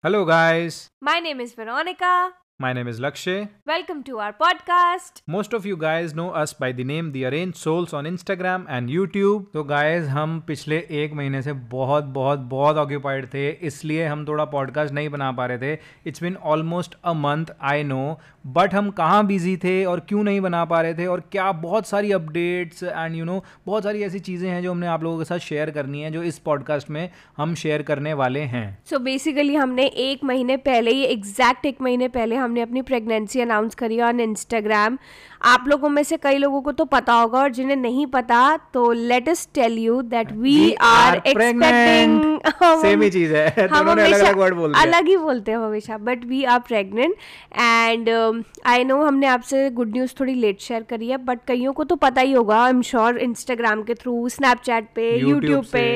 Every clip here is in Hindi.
Hello, guys. My name is Veronica. My name is Lakshay. Welcome to our podcast. Most of you guys know us by the name The Arranged Souls on Instagram and YouTube. तो guys हम पिछले एक महीने से बहुत बहुत बहुत ऑक्यूपाइड थे इसलिए हम थोड़ा पॉडकास्ट नहीं बना पा रहे थे it's been almost a month I know but हम कहाँ बिज़ी थे और क्यों नहीं बना पा रहे थे और क्या बहुत सारी अपडेट्स एंड यू नो बहुत सारी ऐसी चीज़ें हैं जो हमने आप लोगों के साथ शेयर करनी है जो इस पॉडकास्ट में हम शेयर करने वाले हैं सो so बेसिकली हमने एक महीने पहले ही एग्जैक्ट एक महीने पहले हमने अपनी प्रेगनेंसी अनाउंस करी ऑन इंस्टाग्राम आप लोगों में से कई लोगों को तो पता होगा और जिन्हें नहीं पता तो let us tell you that we are expecting same ही चीज़ है। दोनों ने अलग अलग वर्ड बोलते हैं अलग ही बोलते हैं हमेशा but we are pregnant and I know हमने आपसे गुड न्यूज़ थोड़ी लेट शेयर करी है बट कईयों को तो पता ही होगा आई एम श्योर इंस्टाग्राम के थ्रू स्नैपचैट पे यूट्यूब पे।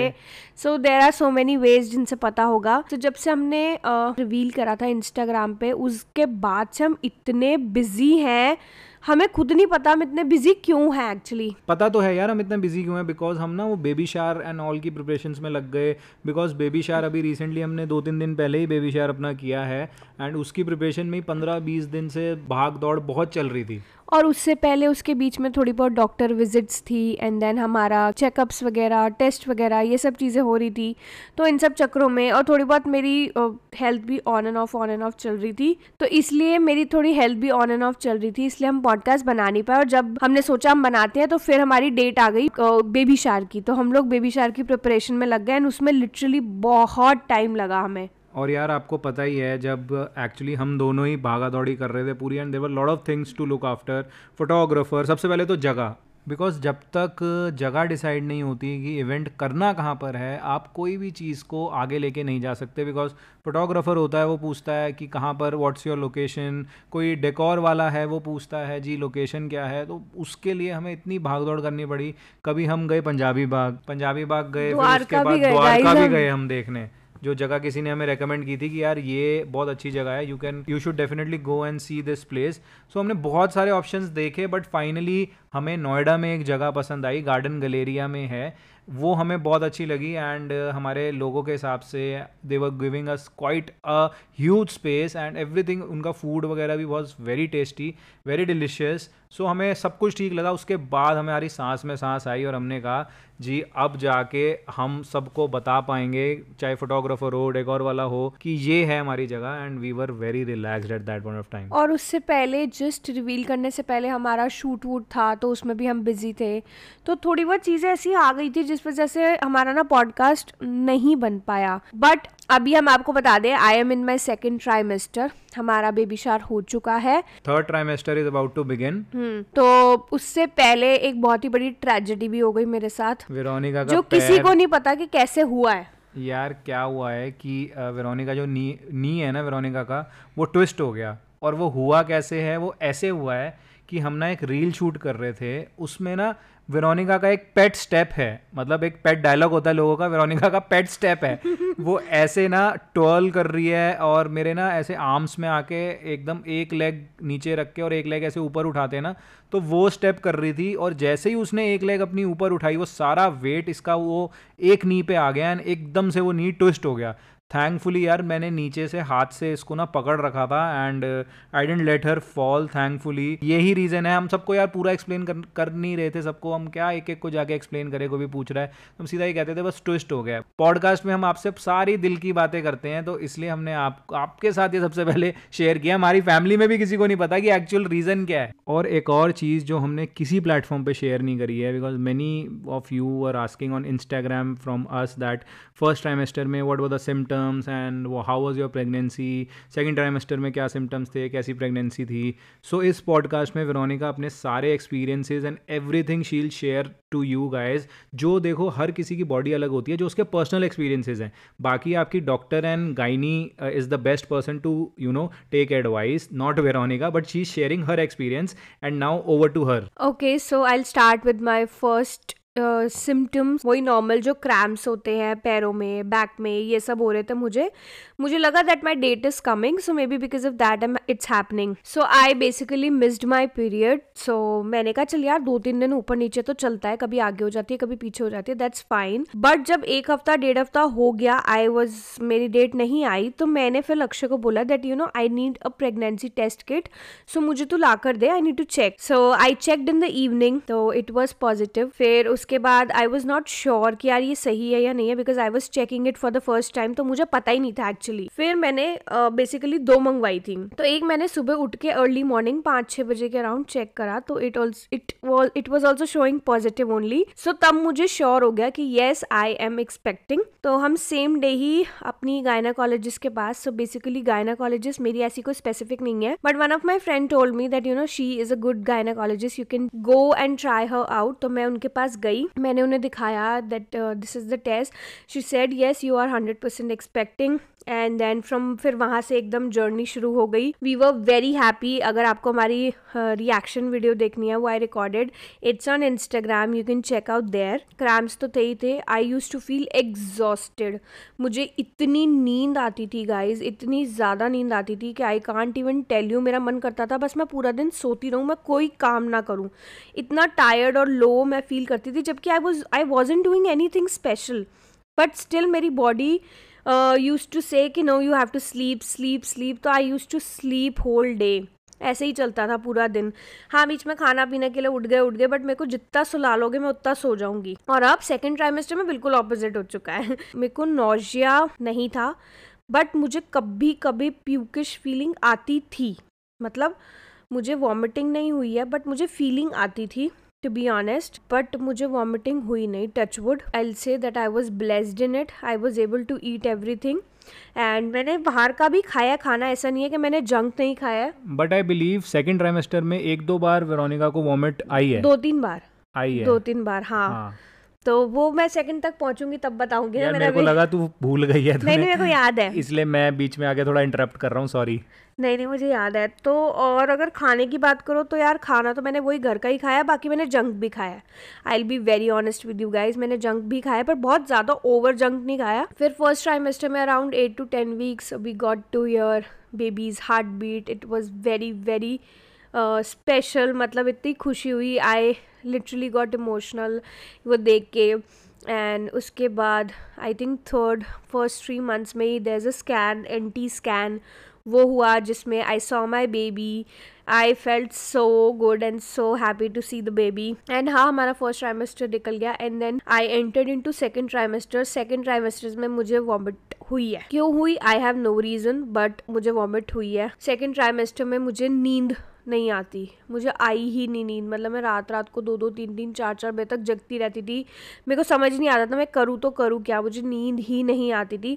So there are so many ways जिनसे पता होगा। तो जब से हमने रिवील uh, करा था इंस्टाग्राम पे उसके बाद से हम इतने बिज़ी हैं। हमें खुद नहीं पता हम इतने बिज़ी क्यों हैं एक्चुअली पता तो है यार हम इतने बिज़ी क्यों हैं? बिकॉज़ हम ना वो बेबी शार एंड ऑल की प्रिपरेशंस में लग गए। बिकॉज़ बेबी शार अभी रिसेंटली हमने दो तीन दिन पहले ही बेबी शार अपना किया है। एंड उसकी प्रिपरेशन में पंद्रह बीस दिन से भाग दौड़ बहुत चल रही थी। और उससे पहले उसके बीच में थोड़ी बहुत डॉक्टर विजिट्स थी एंड देन हमारा चेकअप्स वगैरह टेस्ट वगैरह, ये सब चीज़ें हो रही थी। तो इन सब चक्रों में और थोड़ी बहुत मेरी हेल्थ भी on and off on and off चल रही थी। तो इसलिए मेरी थोड़ी हेल्थ भी ऑन एंड ऑफ़ चल रही थी, इसलिए हम पॉडकास्ट बना नहीं पाए। और जब हमने सोचा हम बनाते हैं तो फिर हमारी डेट आ गई बेबी शार की। तो हम लोग बेबी शार की प्रिपरेशन में लग गए एंड उसमें लिटरली बहुत टाइम लगा हमें। और यार आपको पता ही है जब एक्चुअली हम दोनों ही भागा दौड़ी कर रहे थे पूरी and there lot of things to look after photographer सबसे पहले तो जगह बिकॉज़ जब तक जगह डिसाइड नहीं होती कि इवेंट करना कहाँ पर है आप कोई भी चीज़ को आगे लेके नहीं जा सकते बिकॉज़ फोटोग्राफर होता है वो पूछता है कि कहाँ पर व्हाट्स योर लोकेशन कोई डेकोर वाला है वो पूछता है जी लोकेशन क्या है? तो उसके लिए हमें इतनी भाग दौड़ करनी पड़ी। कभी हम गए पंजाबी बाग पंजाबी बाग गए उसके बाद द्वारका भी गए हम देखने। जो जगह किसी ने हमें रेकमेंड की थी कि यार ये बहुत अच्छी जगह है you can you should definitely go and see this place so हमने बहुत सारे ऑप्शंस देखे बट फाइनली हमें नोएडा में एक जगह पसंद आई गार्डन गलेरिया में है। वो हमें बहुत अच्छी लगी एंड uh, हमारे लोगों के हिसाब से they were giving us quite a huge space and everything उनका फ़ूड वगैरह भी बहुत very tasty very delicious so हमें सब कुछ ठीक लगा उसके बाद हमारी सांस में सांस आई और हमने कहा जी, अब जाके हम सबको बता पाएँगे, चाहे फोटोग्राफर हो डेकोर वाला हो, कि ये है हमारी जगह and we were very relax at that point of time और उससे पहले जस्ट रिवील करने से पहले हमारा शूट वूट था तो उसमें भी हम बिज़ी थे। तो थोड़ी बहुत चीज़ें ऐसी आ गई थी जिस वजह से हमारा ना पॉडकास्ट नहीं बन पाया। बट अभी हम आपको बता दें I am in my second trimester हमारा बेबी शार हो चुका है। Third trimester is about to begin तो उससे पहले एक बहुत ही बड़ी ट्रेजेडी भी हो गई मेरे साथ वेरोनिका जो किसी को नहीं पता कि कैसे हुआ है। यार क्या हुआ है कि वेरोनिका जो नी नी है ना वेरोनिका का वो ट्विस्ट हो गया। और वो हुआ कैसे है वो ऐसे हुआ है कि हम ना एक रील शूट कर रहे थे उसमें ना वेरोनिका का एक पेट स्टेप है। मतलब एक पेट डायलॉग होता है लोगों का वेरोनिका का पेट स्टेप है। वो ऐसे ना टर्ल कर रही है और मेरे ना ऐसे आर्म्स में आके एकदम एक लेग नीचे रख के और एक लेग ऐसे ऊपर उठाते हैं ना तो वो स्टेप कर रही थी और जैसे ही उसने एक लेग अपनी ऊपर उठाई वो सारा वेट इसका वो एक नी पे आ गया एंड एकदम से वो नी ट्विस्ट हो गया। थैंकफुली यार मैंने नीचे से हाथ से इसको ना पकड़ रखा था and I didn't let her fall thankfully यही रीज़न है। हम सबको यार पूरा एक्सप्लेन कर, कर नहीं रहे थे सबको। हम क्या एक एक को जाके एक्सप्लेन करे को भी पूछ रहा है। हम सीधा ही कहते थे बस ट्विस्ट हो गया। पॉडकास्ट में हम आपसे सारी दिल की बातें करते हैं तो इसलिए हमने आप आपके साथ ये सबसे पहले शेयर किया। हमारी फैमिली में भी किसी को नहीं पता कि एक्चुअल रीज़न क्या है। और एक और चीज़ जो हमने किसी प्लेटफॉर्म पर शेयर नहीं करी है because many of you are asking on Instagram from us that first trimester में what were the symptom symptoms and वो how was your pregnancy second trimester में क्या सिम्टम्स थे? कैसी प्रेगनेंसी थी? सो so, इस पॉडकास्ट में वेरोनिका अपने सारे experiences and everything she'll share to you guys जो देखो हर किसी की बॉडी अलग होती है जो उसके पर्सनल एक्सपीरियंसेस हैं। बाकी आपकी doctor and gynae is the best person to you know take advice not Veronica but she is sharing her experience and now over to her okay so I start with my first symptoms वही नॉर्मल जो क्रैम्प्स होते हैं पैरों में बैक में, ये सब हो रहे थे मुझे। मुझे लगा that my date is coming so maybe because of that um it's happening so I basically missed my period so मैंने कहा, चल यार दो तीन दिन ऊपर नीचे तो चलता है, कभी आगे हो जाती है, कभी पीछे हो जाती है दैट्स फाइन बट जब एक हफ़्ता, डेढ़ हफ़्ता हो गया आई वॉज़ मेरी डेट नहीं आई तो मैंने फिर लक्ष्य को बोला that you know I need a pregnancy test kit so मुझे तो ला कर दे I need to check so I checked in the evening तो इट वॉज़ पॉजिटिव फिर उसके बाद आई वॉज़ नॉट श्योर कि यार ये सही है या नहीं है because I was checking it for the first time तो मुझे पता ही नहीं था एक्चुअली फिर मैंने बेसिकली uh, दो मंगवाई थी। तो एक मैंने सुबह उठ के अर्ली मॉर्निंग पाँच छः बजे के अराउंड चेक करा तो it it it was also showing positive only so तब मुझे श्योर हो गया कि येस आई एम एक्सपेक्टिंग तो हम सेम डे ही अपनी गायनाकोलॉजिस्ट के पास सो बेसिकली गायनाकोलॉजिस्ट मेरी ऐसी कोई स्पेसिफिक नहीं है। But one of my friend told me that you know she is a good gynaecologist you can go and try her out तो मैं उनके पास गई मैंने उन्हें दिखाया that this is the test she said yes you are hundred percent expecting and then from फिर वहाँ से एकदम जर्नी शुरू हो गई। वी वर वेरी हैप्पी अगर आपको हमारी रिएक्शन वीडियो देखनी है, वो I recorded it's on Instagram you can check out there cramps तो थे ही थे। I use to feel exhausted मुझे इतनी नींद आती थी गाइज़ इतनी ज़्यादा नींद आती थी कि I can't even tell you मेरा मन करता था, बस मैं पूरा दिन सोती रहूँ, मैं कोई काम ना करूँ। इतना टायर्ड और लो मैं फील करती थी, जबकि I was I was doing anything special but still मेरी बॉडी यूज़ टू से कि no you have to sleep sleep sleep तो I use to sleep whole day ऐसे ही चलता था पूरा दिन। हाँ बीच में खाना पीने के लिए उठ गए उठ गए बट मेरे को जितना सुला लोगे, मैं उतना सो जाऊँगी। और अब सेकेंड ट्राइमेस्टर में बिल्कुल ऑपोजिट हो चुका है। मेरे को नोजिया नहीं था बट मुझे कभी कभी प्यूकिश फीलिंग आती थी। मतलब मुझे वॉमिटिंग नहीं हुई है बट मुझे फीलिंग आती थी। टू बी ऑनेस्ट बट मुझे वॉमिटिंग हुई नहीं touch wood I say that I was blessed in it I was able to eat everything and मैंने बाहर का भी खाया खाना ऐसा नहीं है कि मैंने जंक नहीं खाया. But I believe second trimester में एक दो बार वेरोनिका को वॉमिट आई है. दो तीन बार. आई है. दो तीन बार हाँ, हाँ. तो वो मैं सेकंड तक पहुंचूँगी तब बताऊँगी मेरे को लगा तू भूल गई है नहीं नहीं मेरे को याद है. इसलिए मैं बीच में आके थोड़ा इंटरप्ट कर रहा हूँ सॉरी नहीं नहीं, मुझे याद है। तो और अगर खाने की बात करो तो यार खाना तो मैंने वही घर का ही खाया, बाकी मैंने जंक भी खाया। I will be very honest with you guys मैंने जंक भी खाया, पर बहुत ज़्यादा ओवर जंक नहीं खाया। फिर फ़र्स्ट ट्राइमेस्टर में around eight to ten weeks we got to hear baby's heart beat it was very very special मतलब इतनी खुशी हुई। आई लिटरली गॉट इमोशनल वो देख के। एंड उसके बाद I think third first three months में ही there is a scan N T scan वो हुआ जिसमें I saw my baby I felt so good and so happy to see the baby and हाँ हमारा फ़र्स्ट ट्राइमेस्टर निकल गया and then I entered in to second trimester second trimester में मुझे वॉमिट हुई है। क्यों हुई? I have no reason but मुझे वॉमिट हुई है। सेकेंड ट्राइमेस्टर में मुझे नींद नहीं आती। मुझे आई ही नहीं नींद। मतलब मैं रात रात को दो दो तीन तीन चार चार बजे तक जगती रहती थी। मेरे को समझ नहीं आता था मैं करूँ तो करूँ क्या? मुझे नींद ही नहीं आती थी।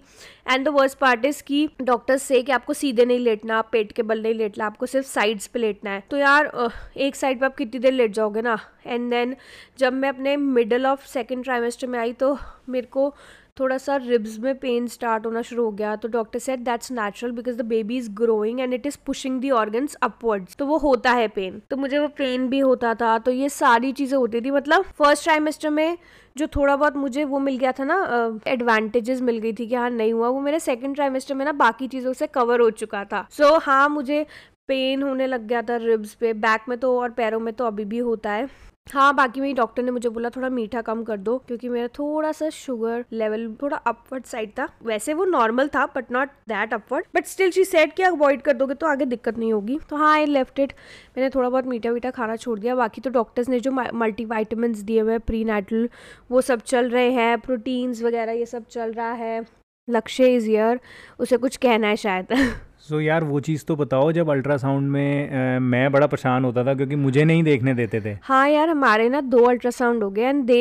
And the worst part is की डॉक्टर्स से कि आपको सीधे नहीं लेटना, आप पेट के बल नहीं लेटना, आपको सिर्फ़ साइड्स पे लेटना है। तो यार एक साइड पर आप कितनी देर लेट जाओगे ना? एंड देन जब मैं अपने मिडल ऑफ़ सेकेंड ट्राइमेस्टर में आई तो मेरे को थोड़ा सा रिब्स में पेन स्टार्ट होना शुरू हो गया तो doctor said that's natural because the baby is growing and it is pushing the organs upwards तो वो होता है पेन तो मुझे वो पेन भी होता था तो ये सारी चीज़ें होती थी। मतलब फ़र्स्ट ट्राइमेस्टर में जो थोड़ा बहुत मुझे वो मिल गया था ना एडवांटेजेस uh, मिल गई थी कि हाँ नहीं हुआ। वो मेरे सेकंड ट्राइमेस्टर में ना बाकी चीज़ों से कवर हो चुका था। सो so, हाँ मुझे पेन होने लग गया था रिब्स पे बैक में तो और पैरों में तो अभी भी होता है। हाँ बाकी मेरी डॉक्टर ने मुझे बोला, थोड़ा मीठा कम कर दो, क्योंकि मेरा थोड़ा सा शुगर लेवल थोड़ा अपवर्ड साइड था। वैसे वो नॉर्मल था but not that upward but still she said कि अवॉइड कर दोगे तो आगे दिक्कत नहीं होगी। तो हाँ आई लेफ़्ट इट मैंने थोड़ा बहुत मीठा वीठा खाना छोड़ दिया। बाकी तो डॉक्टर्स ने जो मल्टी वाइटमिन दिए हुए प्री नेटल वो सब चल रहे हैं प्रोटीन्स वगैरह ये सब चल रहा है, लक्ष्य इज़ ईयर उसे कुछ कहना है शायद। सो so यार वो चीज़ तो बताओ जब अल्ट्रासाउंड में आ, मैं बड़ा परेशान होता था क्योंकि मुझे नहीं देखने देते थे। हाँ यार हमारे ना दो अल्ट्रासाउंड हो गए एंड दे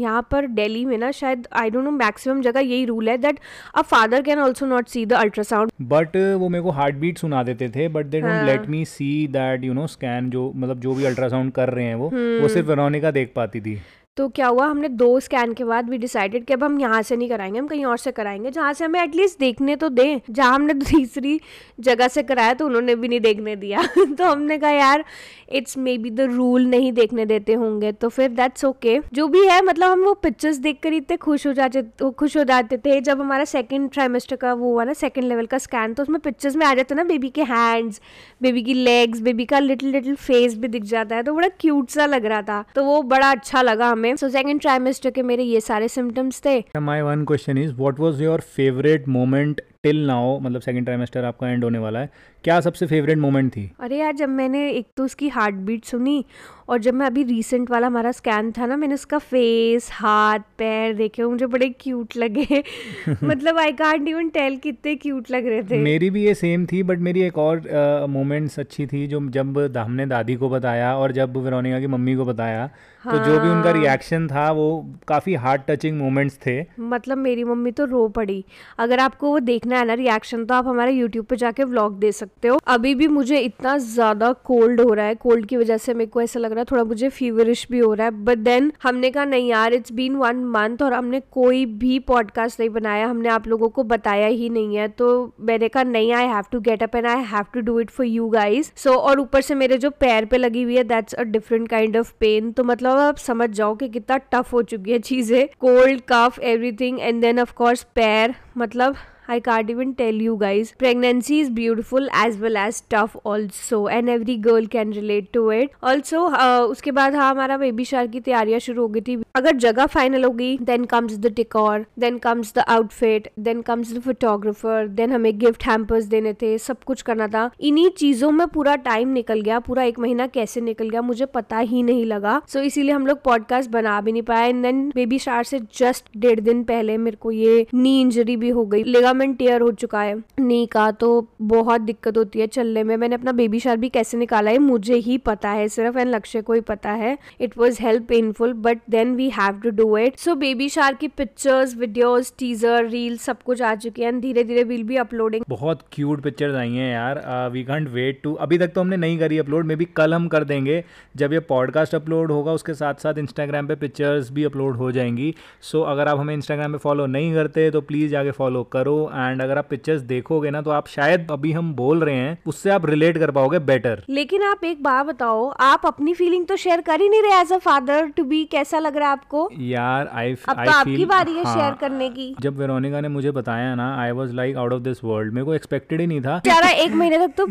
यहाँ पर दिल्ली में ना शायद आई डोंट नो मैक्सिमम जगह यही रूल है that a father can also not see the ultrasound but वो मेरे को हार्ट बीट सुना देते थे but they don't let me see that you know scan जो मतलब जो भी अल्ट्रासाउंड कर रहे हैं वो वो हम्म। सिर्फ़ वेरोनिका देख पाती थी। तो क्या हुआ? हमने दो स्कैन के बाद भी डिसाइडेड कि अब हम यहाँ से नहीं कराएँगे, हम कहीं और से कराएँगे, जहाँ से हमें एटलीस्ट देखने तो दें। जहाँ हमने तीसरी जगह से कराया तो उन्होंने भी नहीं देखने दिया। तो हमने कहा, यार it's maybe the rule नहीं देखने देते होंगे। तो फिर दैट्स ओके okay. जो भी है मतलब हम वो पिक्चर्स देख कर इतने खुश हो जाते, खुश हो जाते थे। जब हमारा सेकेंड ट्राइमेस्टर का वो हुआ ना सेकेंड लेवल का स्कैन तो उसमें पिक्चर्स में आ जाते ना बेबी के हैंड्स बेबी की लेग्स बेबी का लिटिल लिटिल फेस भी दिख जाता है। तो बड़ा क्यूट सा लग रहा था। तो वो बड़ा अच्छा लगा हमें। सो सेकंड ट्राइमेस्टर के मेरे ये सारे सिम्टम्स थे। My one question is what was your favourite moment till now मतलब सेकंड ट्राइमेस्टर आपका एंड होने वाला है क्या सबसे फेवरेट मोमेंट थी अरे यार जब मैंने एक तो उसकी हार्ट बीट सुनी और जब मैं अभी रिसेंट वाला हमारा स्कैन था ना मैंने उसका फेस हाथ पैर देखे मुझे बड़े क्यूट लगे मतलब आई कांट इवन टेल कितने क्यूट लग रहे थे मेरी भी ये सेम थी बट मेरी एक और मोमेंट्स uh, अच्छी थी जो जब हमने दादी को बताया और जब वेरोनिका की मम्मी को बताया हाँ। तो जो भी उनका रिएक्शन हाँ। था वो काफ़ी हार्ट टचिंग मोमेंट्स थे मतलब मेरी मम्मी तो रो पड़ी अगर आपको वो देखना है ना रिएक्शन तो आप हमारे यूट्यूब पे जाके व्लॉग दे सकते हो। अभी भी मुझे इतना ज़्यादा कोल्ड हो रहा है कोल्ड की वजह से मेरे को ऐसा लग रहा है थोड़ा मुझे फीवरिश भी हो रहा है। बट देन हमने कहा, नहीं यार इट्स बीन वन मंथ और हमने कोई भी पॉडकास्ट नहीं बनाया, हमने आप लोगों को बताया ही नहीं है। तो मैंने कहा, नहीं I have to get up and I have to do it for you guys so और ऊपर से मेरे जो पैर पे लगी हुई है that's a different kind of pain तो मतलब आप समझ जाओ कि कितना टफ हो चुकी है चीज़ें। Cold cough everything and then of course पैर मतलब I can't even tell you guys. Pregnancy is beautiful as well as tough also and every girl can relate to it. Also uh, उसके बाद हाँ हमारा बेबी शार की तैयारियाँ शुरू हो गई थी अगर जगह फाइनल हो गई then comes the decor then comes the outfit then comes the photographer then हमें गिफ्ट हैम्पर्स देने थे सब कुछ करना था इन्हीं चीज़ों में पूरा टाइम निकल गया पूरा एक महीना कैसे निकल गया मुझे पता ही नहीं लगा सो so, इसीलिए हम लोग पॉडकास्ट बना भी नहीं पाए एंड देन बेबी शार से जस्ट डेढ़ दिन पहले मेरे को ये नी इंजरी भी हो गई लेगा लिगामेंट टेयर हो चुका है नी का तो बहुत दिक्कत होती है चलने में। मैंने अपना बेबी शार भी कैसे निकाला है मुझे ही पता है सिर्फ़ एंड लक्ष्य को ही पता है। It was help painful but then we have to do it so baby shower की पिक्चर्स वीडियोज़ टीजर रील सब कुछ आ चुके हैं। धीरे धीरे विल बी अपलोडिंग बहुत क्यूट पिक्चर्स आई हैं यार। वी कंट वेट टू अभी तक तो हमने नहीं करी अपलोड मे बी कल हम कर देंगे। जब ये पॉडकास्ट अपलोड होगा उसके साथ साथ इंस्टाग्राम पे पिक्चर्स भी अपलोड हो जाएँगी। सो so, अगर आप हमें इंस्टाग्राम पे फॉलो नहीं करते तो प्लीज़ जाके फॉलो करो। एंड अगर आप पिक्चर्स देखोगे ना तो आप शायद अभी हम बोल रहे हैं उससे आप रिलेट कर पाओगे बेटर लेकिन आप एक बात बताओ आप अपनी फीलिंग तो शेयर कर ही नहीं रहे as a father to be कैसा लग रहा है आपको? यार आई अब तो आपकी बारी है शेयर हाँ, करने की। जब वेरोनिका ने मुझे बताया ना I was like out of this world मेरे को एक्सपेक्टेड ही नहीं था। यार एक महीने तक तो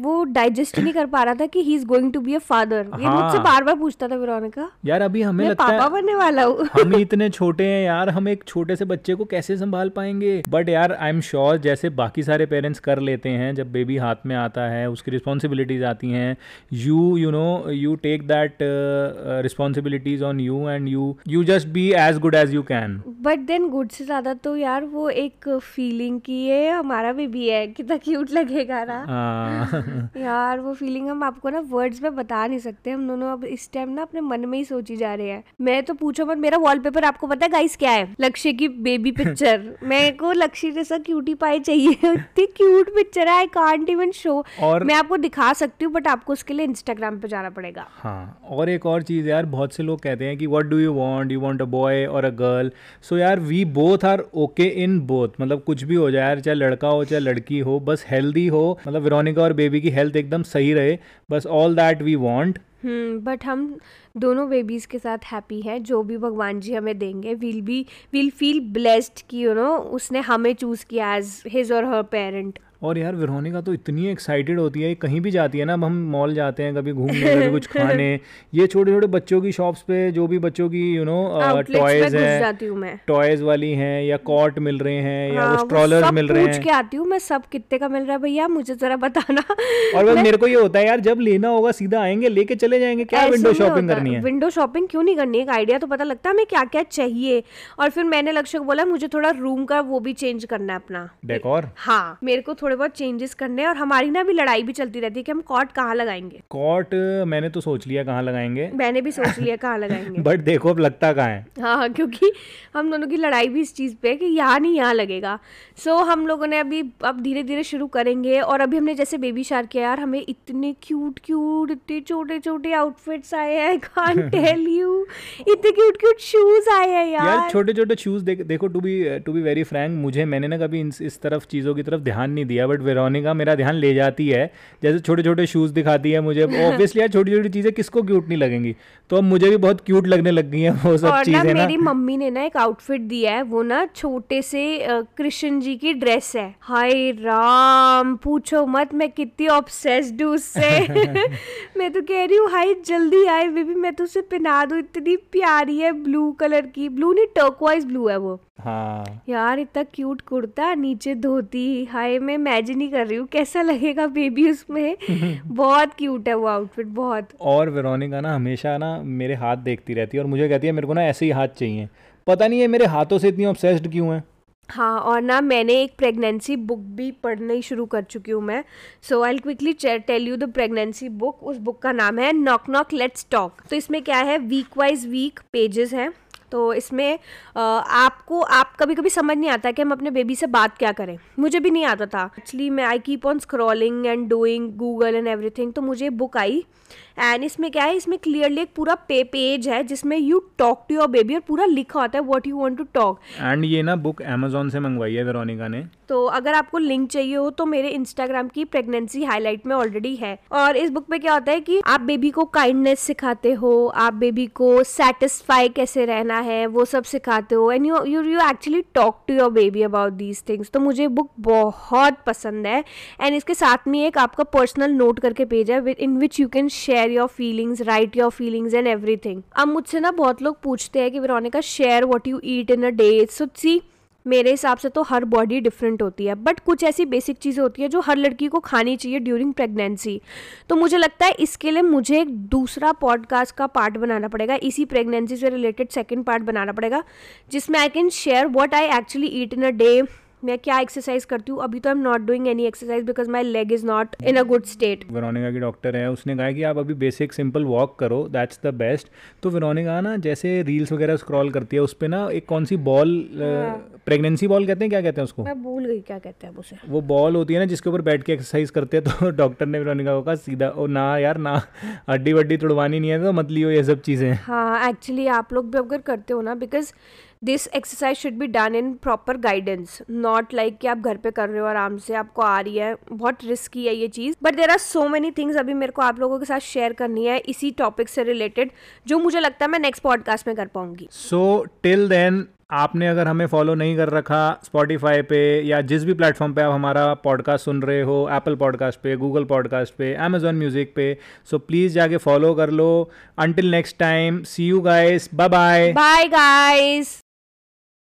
वो डाइजेस्ट नहीं कर पा रहा था कि he is going to be a father ये मुझसे बार बार पूछता था वेरोनिका यार अभी हमें लगता है पापा बनने वाला हूँ। हम इतने छोटे हैं यार हम एक छोटे से बच्चे को कैसे संभाल पाएँगे? बट यार आई एम श्योर जैसे बाकी सारे पेरेंट्स कर लेते हैं जब बेबी हाथ में आता है उसकी रिस्पॉन्सिबिलिटीज़ आती हैं you you know you take that responsibilities on you and you you just be as good as you can but then good से ज़्यादा तो यार वो एक फीलिंग की है हमारा बेबी है कितना क्यूट लगेगा ना। हाँ। यार वो फीलिंग हम आपको ना वर्ड्स में बता नहीं सकते हम दोनों अब इस टाइम ना अपने मन में ही सोची जा रहे हैं। मैं तो पूछो मत मेरा वॉलपेपर आपको पता है गाइस क्या है? लक्ष्य की बेबी पिक्चर मेरे को लक्ष्य जैसा क्यूटी पाई चाहिए। इतनी क्यूट पिक्चर है आई कांट इवन शो और मैं आपको दिखा सकती हूँ बट आपको उसके लिए इंस्टाग्राम पे जाना पड़ेगा। हाँ और एक और चीज़ यार बहुत से लोग कहते हैं कि what do you want you want a boy और अ गर्ल सो यार we both are okay in both मतलब कुछ भी हो जाए यार चाहे लड़का हो चाहे लड़की हो बस हेल्दी हो। मतलब वेरोनिका और बेबी की हेल्थ एकदम सही रहे। बस all that we want but हम दोनों बेबीज़ के साथ हैप्पी हैं जो भी भगवान जी हमें देंगे will be will feel blessed कि यू नो उसने हमें चूज़ किया एज हिज और हर पेरेंट और यार विरोनिका तो इतनी एक्साइटेड होती है कहीं भी जाती है ना अब हम मॉल जाते हैं कभी घूमने कभी कुछ खाने ये छोटे छोटे बच्चों की शॉप्स पे जो भी बच्चों की यू नो टॉयज है टॉयज वाली हैं या कॉट मिल रहे हैं या वो स्ट्रॉलर हाँ, मिल रहे हैं। के आती हूँ मैं सब कितने का मिल रहा है भैया मुझे जरा बताना। और बस मेरे को ये होता है यार जब लेना होगा सीधा आएँगे लेके चले जाएँगे क्या विंडो शॉपिंग करनी है। विंडो शॉपिंग क्यों नहीं करनी? एक आइडिया तो पता लगता है हमें क्या क्या चाहिए? और फिर मैंने लक्ष्य को बोला मुझे थोड़ा रूम का वो भी चेंज करना है अपना। डेकोर हाँ मेरे को थोड़े बहुत चेंजेस करने और हमारी ना भी लड़ाई भी चलती रहती है कि हम कॉट कहाँ लगाएँगे। कॉट मैंने तो सोच लिया कहाँ लगाएँगे। मैंने भी सोच लिया कहाँ लगाएँगे। बट देखो अब लगता कहाँ है। हाँ हाँ क्योंकि हम दोनों की लड़ाई भी इस चीज़ पे है कि यहाँ नहीं यहाँ लगेगा। सो so, हम लोगों ने अभी अब धीरे धीरे शुरू करेंगे और अभी हमने जैसे बेबी शार किया यार हमें इतने क्यूट क्यूट इतने छोटे छोटे आउटफिट्स आए हैं कांट टेल यू इतने क्यूट क्यूट शूज़ आए हैं यार यार। छोटे छोटे शूज़ देख देखो to be to be very frank मुझे मैंने ना कभी इस, इस तरफ़ चीज़ों की तरफ़ ध्यान नहीं दिया बट वेरोनिका मेरा ध्यान ले जाती है। जैसे छोटे छोटे शूज़ दिखाती है मुझे ऑब्वियसली यार छोटी छोटी चीज़ें किसको क्यूट नहीं लगेंगी? तो अब मुझे भी बहुत क्यूट लगने लग गई हैं वो सब चीज़ें ना। मेरी मम्मी ने ना एक आउटफिट दिया है वो ना छोटे से कृष्ण जी की ड्रेस है। हाय राम पूछो मत मैं कितनी ऑब्सेस्ड हूँ उससे। मैं तो कह रही हूँ हाय जल्दी आए बेबी मैं तो उसे पहना दूँ इतनी प्यारी है ब्लू कलर की। ब्लू नहीं टर्कवाइज ब्लू है वो। हाँ। यार इतना क्यूट कुर्ता नीचे धोती हाय मैं इमेजिन ही कर रही हूँ कैसा लगेगा बेबी उसमें? बहुत क्यूट है वो आउटफिट बहुत। और वेरोनिका ना हमेशा ना मेरे हाथ देखती रहती है और मुझे कहती है मेरे को ना ऐसे ही हाथ चाहिए। पता नहीं है मेरे हाथों से इतनी ऑब्सेस्ड क्यों है। हाँ और ना मैंने एक प्रेगनेंसी बुक भी पढ़नी शुरू कर चुकी हूँ मैं। So I'll quickly tell you the pregnancy book उस बुक का नाम है नॉक नॉक लेट्स टॉक तो इसमें क्या है? वीक वाइज वीक पेजेस हैं। तो इसमें आपको, आप कभी कभी समझ नहीं आता कि हम अपने बेबी से बात क्या करें। मुझे भी नहीं आता था। एक्चुअली मैं I keep on scrolling and doing Google and everything तो मुझे बुक आई। एंड इसमें क्या है, इसमें क्लियरली एक पूरा पे पेज है, जिसमें you talk to your baby और पूरा लिखा होता है what you want to talk and ये ना बुक अमेजोन से मंगवाई है वेरोनिका ने। तो अगर आपको लिंक चाहिए हो तो मेरे इंस्टाग्राम की प्रेगनेंसी हाईलाइट में ऑलरेडी है। और इस बुक में क्या होता है कि आप बेबी को काइंडनेस सिखाते हो, आप बेबी को सेटिस्फाई कैसे रहना है, वो सब सिखाते हो। And you you you actually talk to your baby about these things तो मुझे बुक बहुत पसंद है। एंड इसके साथ में एक आपका पर्सनल नोट करके पेज है in which you can share your feelings right your feelings and everything अब मुझसे ना बहुत लोग पूछते हैं कि Veronica share what you eat in a day so see मेरे हिसाब से तो हर बॉडी डिफरेंट होती है बट कुछ ऐसी बेसिक चीज़ें होती है जो हर लड़की को खानी चाहिए ड्यूरिंग प्रेगनेंसी तो मुझे लगता है इसके लिए मुझे एक दूसरा पॉडकास्ट का पार्ट बनाना पड़ेगा, इसी प्रेगनेंसी से रिलेटेड सेकेंड पार्ट बनाना पड़ेगा, जिसमें I can share what I actually eat in a day मैं क्या एक्सरसाइज करती हूँ? अभी तो I am not doing any exercise because my leg is not in a good state Veronica की डॉक्टर है उसने कहा कि आप अभी बेसिक सिंपल वॉक करो दैट्स द बेस्ट तो वेरोनिका ना जैसे रील्स वगैरह स्क्रॉल करती है उस पर ना एक कौन सी बॉल प्रेगनेंसी बॉल कहते हैं क्या कहते हैं उसको? मैं भूल गई क्या कहते हैं उसे। वो बॉल होती है ना जिसके ऊपर बैठ के एक्सरसाइज करते हैं तो डॉक्टर ने वेरोनिका को कहा सीधा ओ ना यार ना हड्डी वड्डी तुड़वानी नहीं है तो मत लियो ये सब चीज़ें. हाँ एक्चुअली आप लोग भी अगर करते हो ना because this exercise should be done in proper guidance not like कि आप घर पे कर रहे हो आराम से आपको आ रही है। बहुत रिस्की है ये चीज़। But there are so many things अभी मेरे को आप लोगों के साथ शेयर करनी है इसी टॉपिक से रिलेटेड जो मुझे लगता है मैं नेक्स्ट पॉडकास्ट में कर पाऊँगी। सो टिल देन आपने अगर हमें फॉलो नहीं कर रखा स्पॉटिफाई पे या जिस भी प्लेटफॉर्म पे आप हमारा पॉडकास्ट सुन रहे हो एप्पल पॉडकास्ट पे गूगल पॉडकास्ट पे अमेजोन म्यूज़िक पे सो प्लीज़ जाके फॉलो कर लो। Until next time see you guys bye bye bye guys